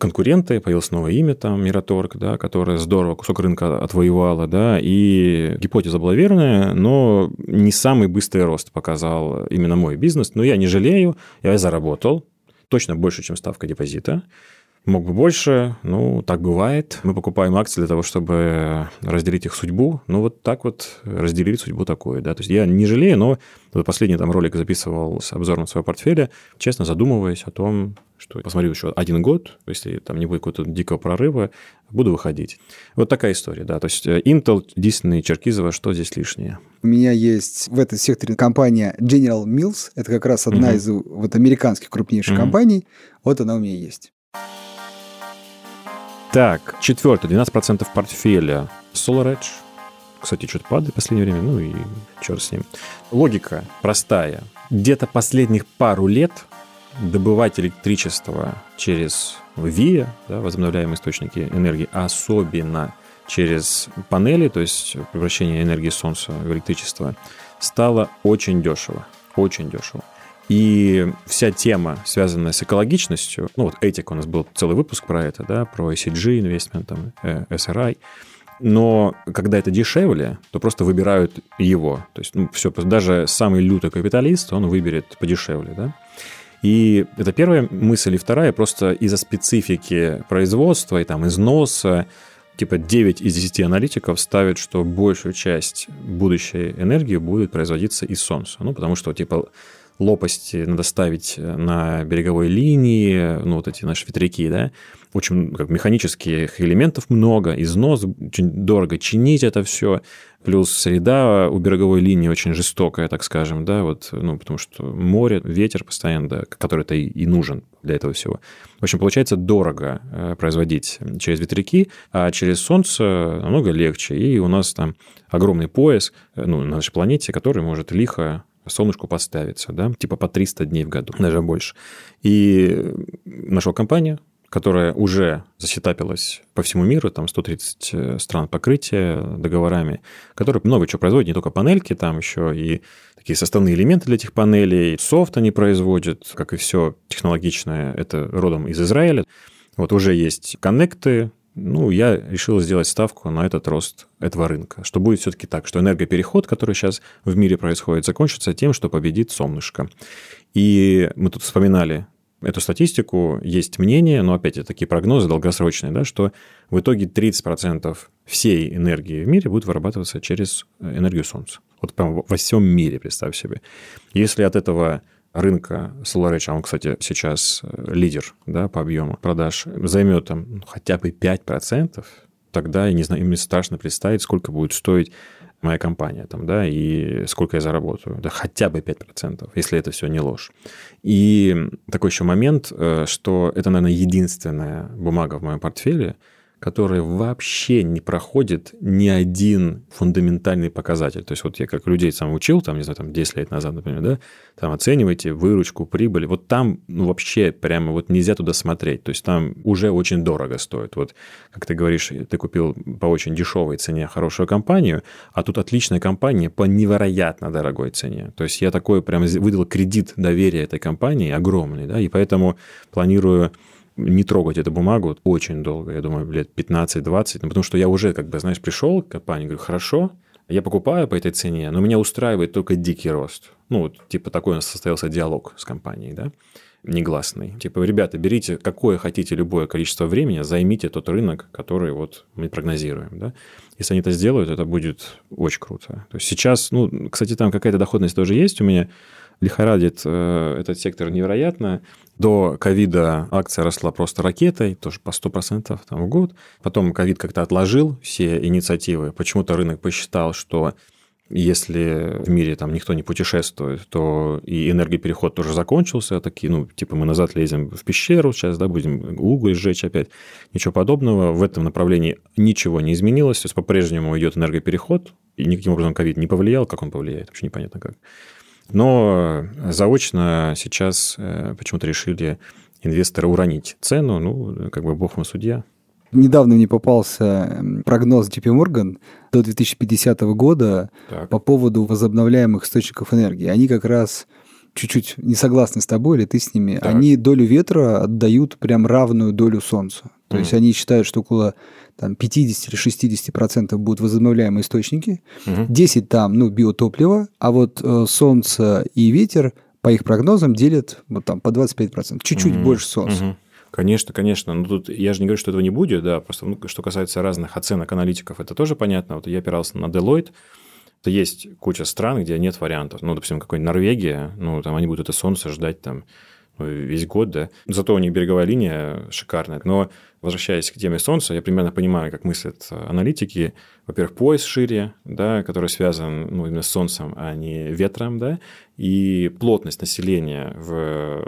конкуренты, появилось новое имя, там, Мираторг, да, которое здорово кусок рынка отвоевало, да, и гипотеза была верная, но не самый быстрый рост показал именно мой бизнес. Но я не жалею, я заработал, точно больше, чем ставка депозита. Мог бы больше, ну, так бывает. Мы покупаем акции для того, чтобы разделить их судьбу. Ну, вот так вот разделили судьбу такую, да. То есть я не жалею, но вот последний там ролик записывал с обзором своего портфеля, честно задумываясь о том, что посмотрю еще один год, если там не будет какого-то дикого прорыва, буду выходить. Вот такая история, да. То есть э, Intel, Disney, Черкизово, что здесь лишнее? У меня есть в этом секторе компания General Mills. Это как раз одна uh-huh. из вот американских крупнейших uh-huh. компаний. Вот она у меня есть. Так, четвертое, 12% портфеля. SolarEdge. Кстати, что-то падает в последнее время, ну и черт с ним. Логика простая. Где-то последних пару лет добывать электричество через ВИА, да, возобновляемые источники энергии, особенно через панели, то есть превращение энергии Солнца в электричество, стало очень дешево. Очень дешево. И вся тема, связанная с экологичностью, ну вот этик, у нас был целый выпуск про это, да, про ECG, investment, там, э, SRI, но когда это дешевле, то просто выбирают его. То есть ну, все, даже самый лютый капиталист, он выберет подешевле, да. И это первая мысль. И вторая, просто из-за специфики производства и там износа, типа 9 из 10 аналитиков ставят, что большую часть будущей энергии будет производиться из Солнца. Ну, потому что, типа, лопасти надо ставить э, на береговой линии, ну, вот эти наши ветряки, да, очень как, механических элементов много, износ, очень дорого чинить это все, плюс среда у береговой линии очень жестокая, так скажем, да, вот, ну, потому что море, ветер постоянно, да, который это и нужен для этого всего. В общем, получается дорого э, производить через ветряки, а через солнце намного легче, и у нас там огромный пояс, э, ну, на нашей планете, который может лихо солнышку подставиться, да, типа по 300 дней в году, даже больше. И нашла компания, которая уже засетапилась по всему миру, там 130 э, стран покрытия договорами, которая много чего производит, не только панельки, там еще и такие составные элементы для этих панелей, софт они производят, как и все технологичное, это родом из Израиля. Вот уже есть коннекты, ну, я решил сделать ставку на этот рост этого рынка. Что будет все-таки так, что энергопереход, который сейчас в мире происходит, закончится тем, что победит солнышко. И мы тут вспоминали эту статистику, есть мнение, но опять это такие прогнозы долгосрочные, да, что в итоге 30% всей энергии в мире будет вырабатываться через энергию Солнца. Вот прям во всем мире, представь себе. Если от этого рынка SolarEdge, а он, кстати, сейчас э, лидер да, по объему продаж, займет там ну, хотя бы 5%, тогда, я не знаю, мне страшно представить, сколько будет стоить моя компания там, да, и сколько я заработаю. Да хотя бы 5%, если это все не ложь. И такой еще момент, э, что это, наверное, единственная бумага в моем портфеле, который вообще не проходит ни один фундаментальный показатель. То есть вот я как людей сам учил, там, не знаю, там 10 лет назад, например, да, там оценивайте выручку, прибыль. Вот там ну, вообще прямо вот нельзя туда смотреть. То есть там уже очень дорого стоит. Вот как ты говоришь, ты купил по очень дешевой цене хорошую компанию, а тут отличная компания по невероятно дорогой цене. То есть я такой прям выдал кредит доверия этой компании огромный, да, и поэтому планирую не трогать эту бумагу очень долго, я думаю, лет 15-20, ну, потому что я уже, как бы, знаешь, пришел к компании, говорю, хорошо, я покупаю по этой цене, но меня устраивает только дикий рост. Ну, вот, типа, такой у нас состоялся диалог с компанией, да, негласный. Типа, ребята, берите какое хотите любое количество времени, займите тот рынок, который вот мы прогнозируем, да. Если они это сделают, это будет очень круто. То есть сейчас, ну, кстати, там какая-то доходность тоже есть у меня, лихорадит э, этот сектор невероятно. До ковида акция росла просто ракетой, тоже по 100% там, в год. Потом ковид как-то отложил все инициативы. Почему-то рынок посчитал, что если в мире там никто не путешествует, то и энергопереход тоже закончился, такие, ну, типа мы назад лезем в пещеру сейчас, да, будем уголь сжечь опять. Ничего подобного. В этом направлении ничего не изменилось. То есть по-прежнему идет энергопереход, и никаким образом ковид не повлиял. Как он повлияет, вообще непонятно как. Но заочно сейчас э, почему-то решили инвесторы уронить цену, ну, как бы бог вам судья. Недавно мне попался прогноз JP Morgan до 2050 года так. по поводу возобновляемых источников энергии. Они как раз чуть-чуть не согласны с тобой, или ты с ними. Так. Они долю ветра отдают прям равную долю солнцу. То mm. есть они считают, что около там, 50 или 60 процентов будут возобновляемые источники, mm-hmm. 10 там, ну, биотопливо, а вот э, солнце и ветер, по их прогнозам, делят вот там по 25 процентов, чуть-чуть mm-hmm. больше солнца. Mm-hmm. Конечно, конечно. Ну, тут я же не говорю, что этого не будет, да, просто ну, что касается разных оценок аналитиков, это тоже понятно. Вот я опирался на Deloitte, то есть куча стран, где нет вариантов. Ну, допустим, какой-нибудь Норвегия, ну, там они будут это солнце ждать там весь год, да. Зато у них береговая линия шикарная. Но возвращаясь к теме Солнца, я примерно понимаю, как мыслят аналитики. Во-первых, пояс шире, да, который связан ну, именно с Солнцем, а не ветром, да, и плотность населения в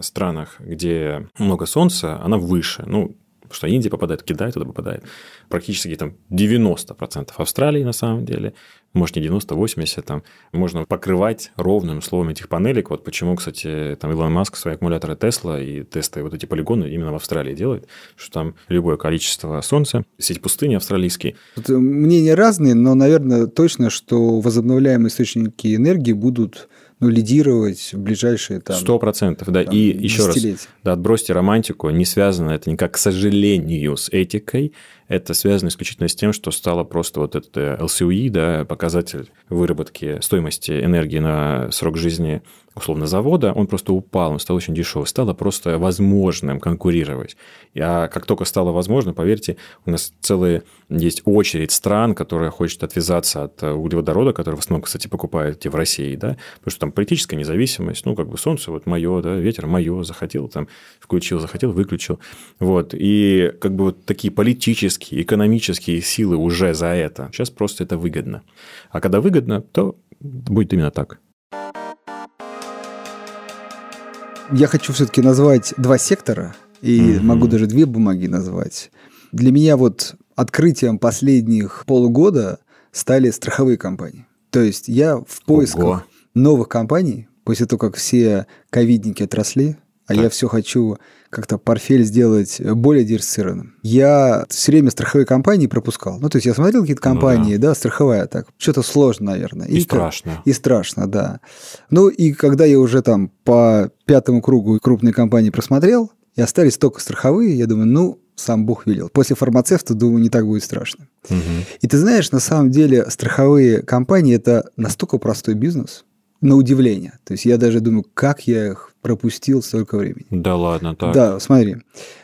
странах, где много Солнца, она выше. Ну, Потому что Индия попадает, Китай туда попадает. Практически там 90% Австралии на самом деле, может не 90, 80, там можно покрывать ровным словом этих панелек. Вот почему, кстати, там Илон Маск свои аккумуляторы Тесла и тесты вот эти полигоны именно в Австралии делает, что там любое количество солнца, сеть пустыни австралийские. Тут мнения разные, но, наверное, точно, что возобновляемые источники энергии будут ну, лидировать в ближайшие там... Сто процентов, да. Там, и еще раз, да, отбросьте романтику, не связано это никак, к сожалению, с этикой, это связано исключительно с тем, что стало просто вот этот LCOE, да, показатель выработки стоимости энергии на срок жизни условно завода, он просто упал, он стал очень дешевый, стало просто возможным конкурировать. А как только стало возможно, поверьте, у нас целая есть очередь стран, которая хочет отвязаться от углеводорода, который в основном, кстати, покупают в России, да, потому что там политическая независимость, ну, как бы солнце вот мое, да, ветер мое, захотел, там, включил, захотел, выключил, вот, и как бы вот такие политические, экономические силы уже за это. Сейчас просто это выгодно. А когда выгодно, то будет именно так. Я хочу все-таки назвать два сектора, и mm-hmm. могу даже две бумаги назвать. Для меня вот открытием последних полугода стали страховые компании. То есть я в поисках Ого. новых компаний, после того, как все ковидники отросли, а так. я все хочу как-то портфель сделать более диверсифицированным. Я все время страховые компании пропускал. Ну, то есть я смотрел какие-то компании, ну, да. да, страховая, так, что-то сложно, наверное. И, и страшно. И страшно, да. Ну, и когда я уже там по пятому кругу крупные компании просмотрел, и остались только страховые, я думаю, ну, сам Бог велел. После фармацевта, думаю, не так будет страшно. Угу. И ты знаешь, на самом деле страховые компании – это настолько простой бизнес, на удивление. То есть я даже думаю, как я их пропустил столько времени. Да ладно, так. Да, смотри,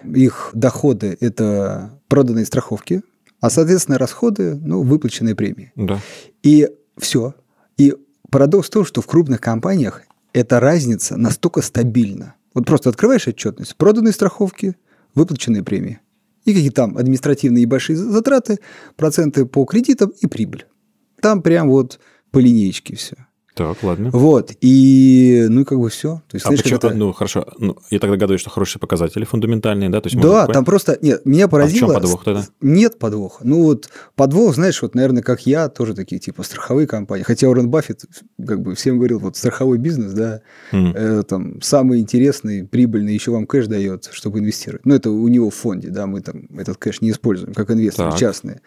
их доходы – это проданные страховки, а, соответственно, расходы, ну, выплаченные премии. Да. И все. И парадокс в том, что в крупных компаниях эта разница настолько стабильна. Вот просто открываешь отчетность, проданные страховки, выплаченные премии. И какие там административные и большие затраты, проценты по кредитам и прибыль. Там прям вот по линейке все. Так, ладно. Вот, и, ну, и как бы все. То есть, а знаешь, почему, это... ну, хорошо, ну, я тогда догадываюсь, что хорошие показатели фундаментальные, да? То есть, да, там просто, нет, меня поразило... А в чем подвох тогда? Нет подвоха. Ну, вот подвох, знаешь, вот, наверное, как я, тоже такие, типа, страховые компании. Хотя Уоррен Баффет, как бы, всем говорил, вот, страховой бизнес, да, mm. э, там, самый интересный, прибыльный, еще вам кэш дает, чтобы инвестировать. Ну, это у него в фонде, да, мы там этот кэш не используем, как инвесторы так. частные.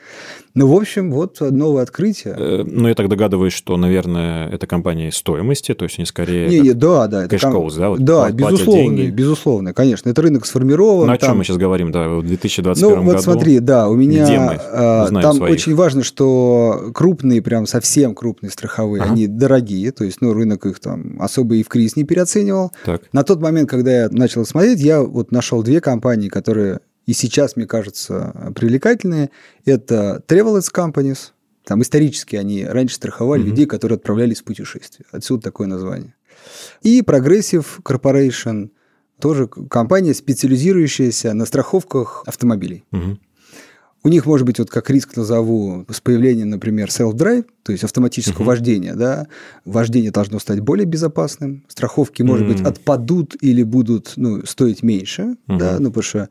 Ну, в общем, вот новое открытие. Э, ну, я так догадываюсь, что, наверное, эта стоимость стоимости, то есть они скорее не, не, да, да, кэш коуз, да, вот да, безусловно, безусловно, конечно, это рынок сформирован. Ну, о чем там... мы сейчас говорим, да, в 2021 ну, году? Ну, вот смотри, да, у меня Где мы а, там своих? очень важно, что крупные, прям совсем крупные страховые, ага. они дорогие, то есть, ну, рынок их там особо и в кризис не переоценивал. Так. На тот момент, когда я начал смотреть, я вот нашел две компании, которые и сейчас, мне кажется, привлекательные. Это Travelers Companies, там исторически они раньше страховали mm-hmm. людей, которые отправлялись в путешествие. Отсюда такое название. И Progressive Corporation, тоже компания, специализирующаяся на страховках автомобилей. Мгм. У них может быть, вот как риск назову, с появлением, например, self-drive, то есть автоматического Мгм. вождения, да, вождение должно стать более безопасным, страховки, может быть, отпадут или будут ну, стоить меньше, Мгм. да, ну, потому что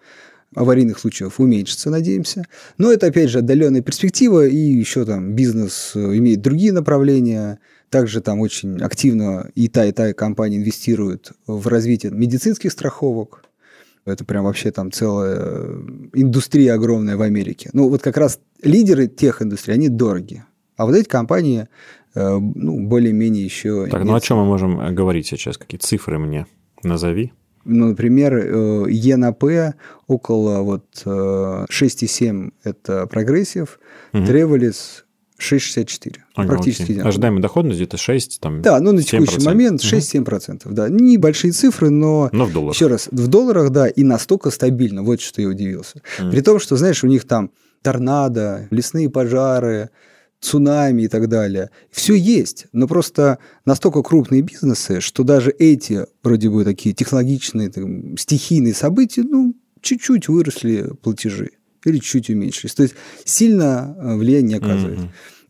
аварийных случаев уменьшится, надеемся. Но это, опять же, отдаленная перспектива, и еще там бизнес э, имеет другие направления. Также там очень активно и та, и та компания инвестирует в развитие медицинских страховок. Это прям вообще там целая э, индустрия огромная в Америке. Ну, вот как раз лидеры тех индустрий, они дороги. А вот эти компании, э, ну, более-менее еще... Так, ну о чем мы можем говорить сейчас? Какие цифры мне назови? Ну, например, э, Е на П около вот э, 6,7 это Progressive, Мгм. Тревелис 6,64. Ага, Практически окей. Ожидаемая доходность где-то 6, там, Да, ну на текущий 7%. момент Мгм. 6-7%. Да, небольшие цифры, но но в долларах. еще раз, в долларах, да, и настолько стабильно. Вот что я удивился. Мгм. При том, что, знаешь, у них там торнадо, лесные пожары, цунами и так далее. Все есть, но просто настолько крупные бизнесы, что даже эти вроде бы такие технологичные, там, стихийные события, ну, чуть-чуть выросли платежи или чуть уменьшились. То есть сильно э, влияние не оказывает.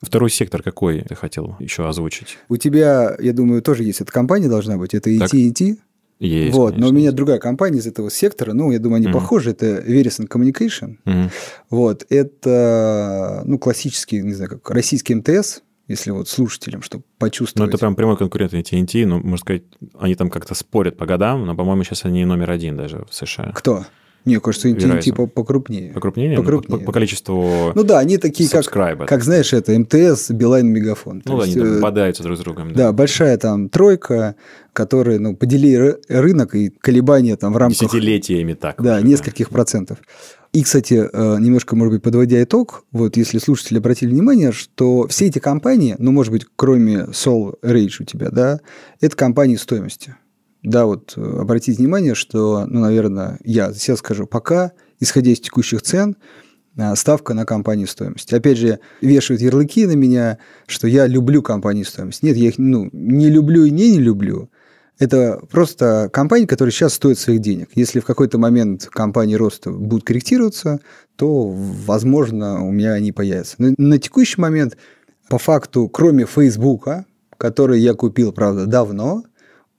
Второй сектор какой ты хотел еще озвучить? У тебя, я думаю, тоже есть эта компания должна быть, это Так. AT&T. Есть, вот, но у конечно. меня другая компания из этого сектора, ну, я думаю, они Мгм. похожи, это Verizon Communication. Мгм. Вот, это, ну, классический, не знаю, как российский МТС, если вот слушателям, чтобы Ну, почувствовать. это прям прямой конкурент TNT, ну, можно сказать, они там как-то спорят по годам, но, по-моему, сейчас они номер один даже в США. Кто? Мне кажется, Verizon. по- покрупнее. Покрупнее? Покрупнее. По, по количеству Ну да, они такие, как, как, знаешь, это МТС, Билайн, Мегафон. Ну, да, есть, они там э, бодаются друг с другом. Да, большая там тройка, которая, ну, поделили ры- рынок и колебания там в рамках... Десятилетиями так. Да, уже, нескольких процентов. И, кстати, э, немножко, может быть, подводя итог, вот если слушатели обратили внимание, что все эти компании, ну, может быть, кроме Soul Rage у тебя, да, это компании стоимости. Да, вот э, обратите внимание, что, ну, наверное, я сейчас скажу, пока, исходя из текущих цен, э, ставка на компании стоимости. Опять же, вешают ярлыки на меня, что я люблю компании стоимости. Нет, я их ну, не люблю и не не люблю. Это просто компании, которые сейчас стоят своих денег. Если в какой-то момент компании роста будут корректироваться, то, возможно, у меня они появятся. Но на текущий момент, по факту, кроме Фейсбука, который я купил, правда, давно,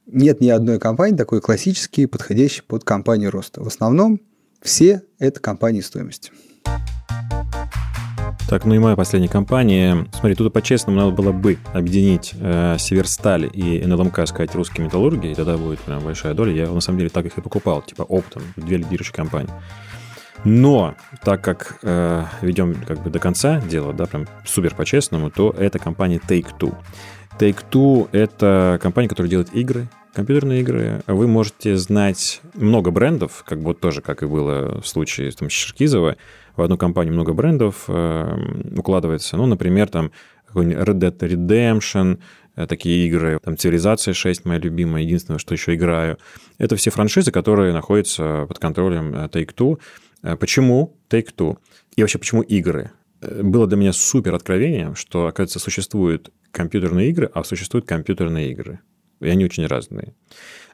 нет ни одной компании такой классической, подходящей под компанию роста. В основном все это компании стоимости. Так, ну и моя последняя компания. Смотри, тут по-честному надо было бы объединить э, Северсталь и НЛМК, сказать, русские металлурги, и тогда будет прям большая доля. Я на самом деле так их и покупал, типа оптом, две лидирующие компании. Но так как э, ведем как бы до конца дело, да, прям супер по-честному, то это компания Take-Two. Take-Two – это компания, которая делает игры, компьютерные игры. Вы можете знать много брендов, как вот тоже, как и было в случае там, с Шеркизова. В одну компанию много брендов э, укладывается. Ну, например, там Red Dead Redemption, э, такие игры, там Цивилизация 6, моя любимая, единственное, что еще играю. Это все франшизы, которые находятся под контролем э, Take-Two. Э, Почему Take-Two? И вообще, почему игры? Было для меня супер откровением, что, оказывается, существуют компьютерные игры, а существуют компьютерные игры. И они очень разные.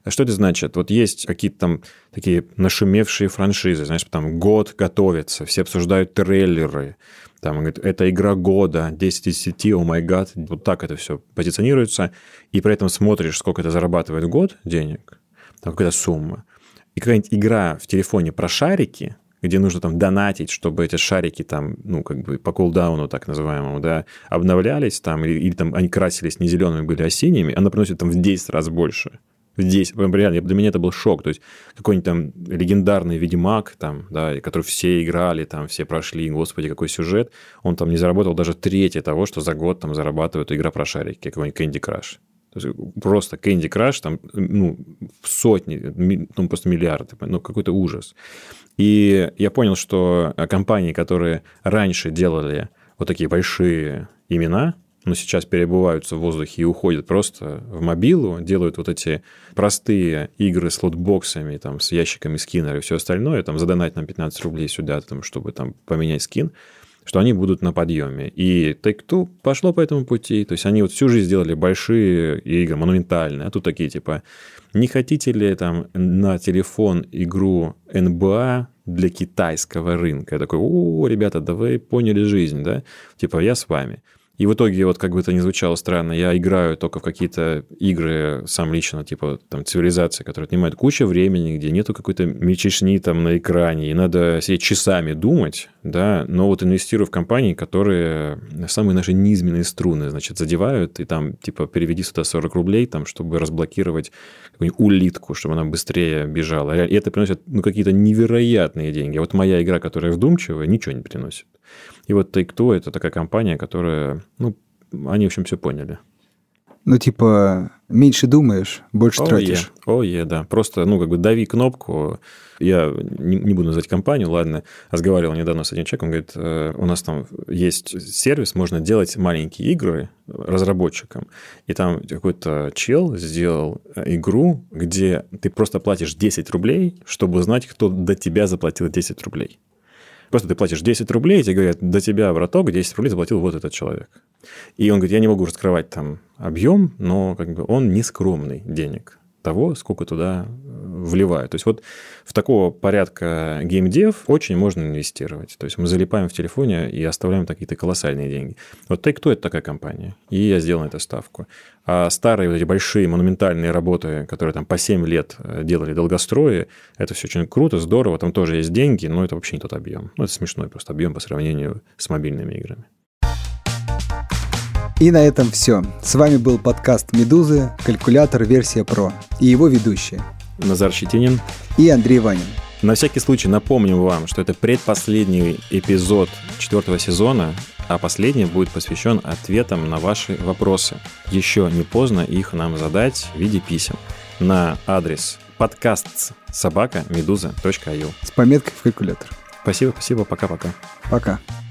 Что это значит? Вот есть какие-то там такие нашумевшие франшизы, знаешь, там год готовится, все обсуждают трейлеры, там, говорит, это игра года, 10 из 10, о май гад, вот так это все позиционируется, и при этом смотришь, сколько это зарабатывает год денег, там какая-то сумма, и какая-нибудь игра в телефоне про шарики, где нужно там донатить, чтобы эти шарики там, ну, как бы по кулдауну так называемому, да, обновлялись там, или, или там они красились не зелеными, были, а синими, она приносит там в 10 раз больше. В 10, прям реально, для меня это был шок. То есть какой-нибудь там легендарный Ведьмак, там, да, который все играли, там, все прошли, господи, какой сюжет, он там не заработал даже третье того, что за год там зарабатывает игра про шарики, какой-нибудь Candy Crush. То есть просто Candy Crush там, ну, в сотни, ну, просто миллиарды, ну, какой-то ужас. И я понял, что компании, которые раньше делали вот такие большие имена, но сейчас перебываются в воздухе и уходят просто в мобилу, делают вот эти простые игры с лотбоксами, там, с ящиками скиннера и все остальное, там, задонать нам 15 рублей сюда, там, чтобы там поменять скин. Что они будут на подъеме. И Take-Two пошло по этому пути. То есть они вот всю жизнь сделали большие игры, монументальные. А тут такие типа, не хотите ли там на телефон игру НБА для китайского рынка? Я такой, о, ребята, да вы поняли жизнь, да? Типа, я с вами. И в итоге, вот как бы это ни звучало странно, я играю только в какие-то игры сам лично, типа там цивилизация, которая отнимает кучу времени, где нету какой-то мельчишни там на экране, и надо сидеть часами думать, да, но вот инвестирую в компании, которые самые наши низменные струны, значит, задевают, и там, типа, переведи сюда 40 рублей, там, чтобы разблокировать какую-нибудь улитку, чтобы она быстрее бежала. И это приносит, ну, какие-то невероятные деньги. А вот моя игра, которая вдумчивая, ничего не приносит. И вот Take-Two – это такая компания, которая, ну, они, в общем, все поняли. Ну, типа, меньше думаешь, больше oh, тратишь. О, yeah. oh, yeah, да. Просто, ну, как бы дави кнопку. Я не, не буду называть компанию, ладно. Разговаривал недавно с одним человеком, он говорит, э, у нас там есть сервис, можно делать маленькие игры разработчикам. И там какой-то чел сделал игру, где ты просто платишь 10 рублей, чтобы узнать, кто до тебя заплатил 10 рублей. Просто ты платишь 10 рублей, и тебе говорят, до тебя, браток, 10 рублей заплатил вот этот человек. И он говорит, я не могу раскрывать там объем, но как бы он не скромный денег того, сколько туда вливают. То есть вот в такого порядка геймдев очень можно инвестировать. То есть мы залипаем в телефоне и оставляем какие-то колоссальные деньги. Вот Take-Two – это такая компания, и я сделал эту ставку. А старые вот эти большие монументальные работы, которые там по 7 лет э, делали долгострои, это все очень круто, здорово, там тоже есть деньги, но это вообще не тот объем. Ну, это смешной просто объем по сравнению с мобильными играми. И на этом все. С вами был подкаст «Медузы. Калькулятор. Версия Про» и его ведущие Назар Щетинин и Андрей Ванин. На всякий случай напомним вам, что это предпоследний эпизод четвертого сезона, а последний будет посвящен ответам на ваши вопросы. Еще не поздно их нам задать в виде писем на адрес подкаст собака медуза.io с пометкой в калькулятор. Спасибо, спасибо, пока-пока. Пока. -пока. пока.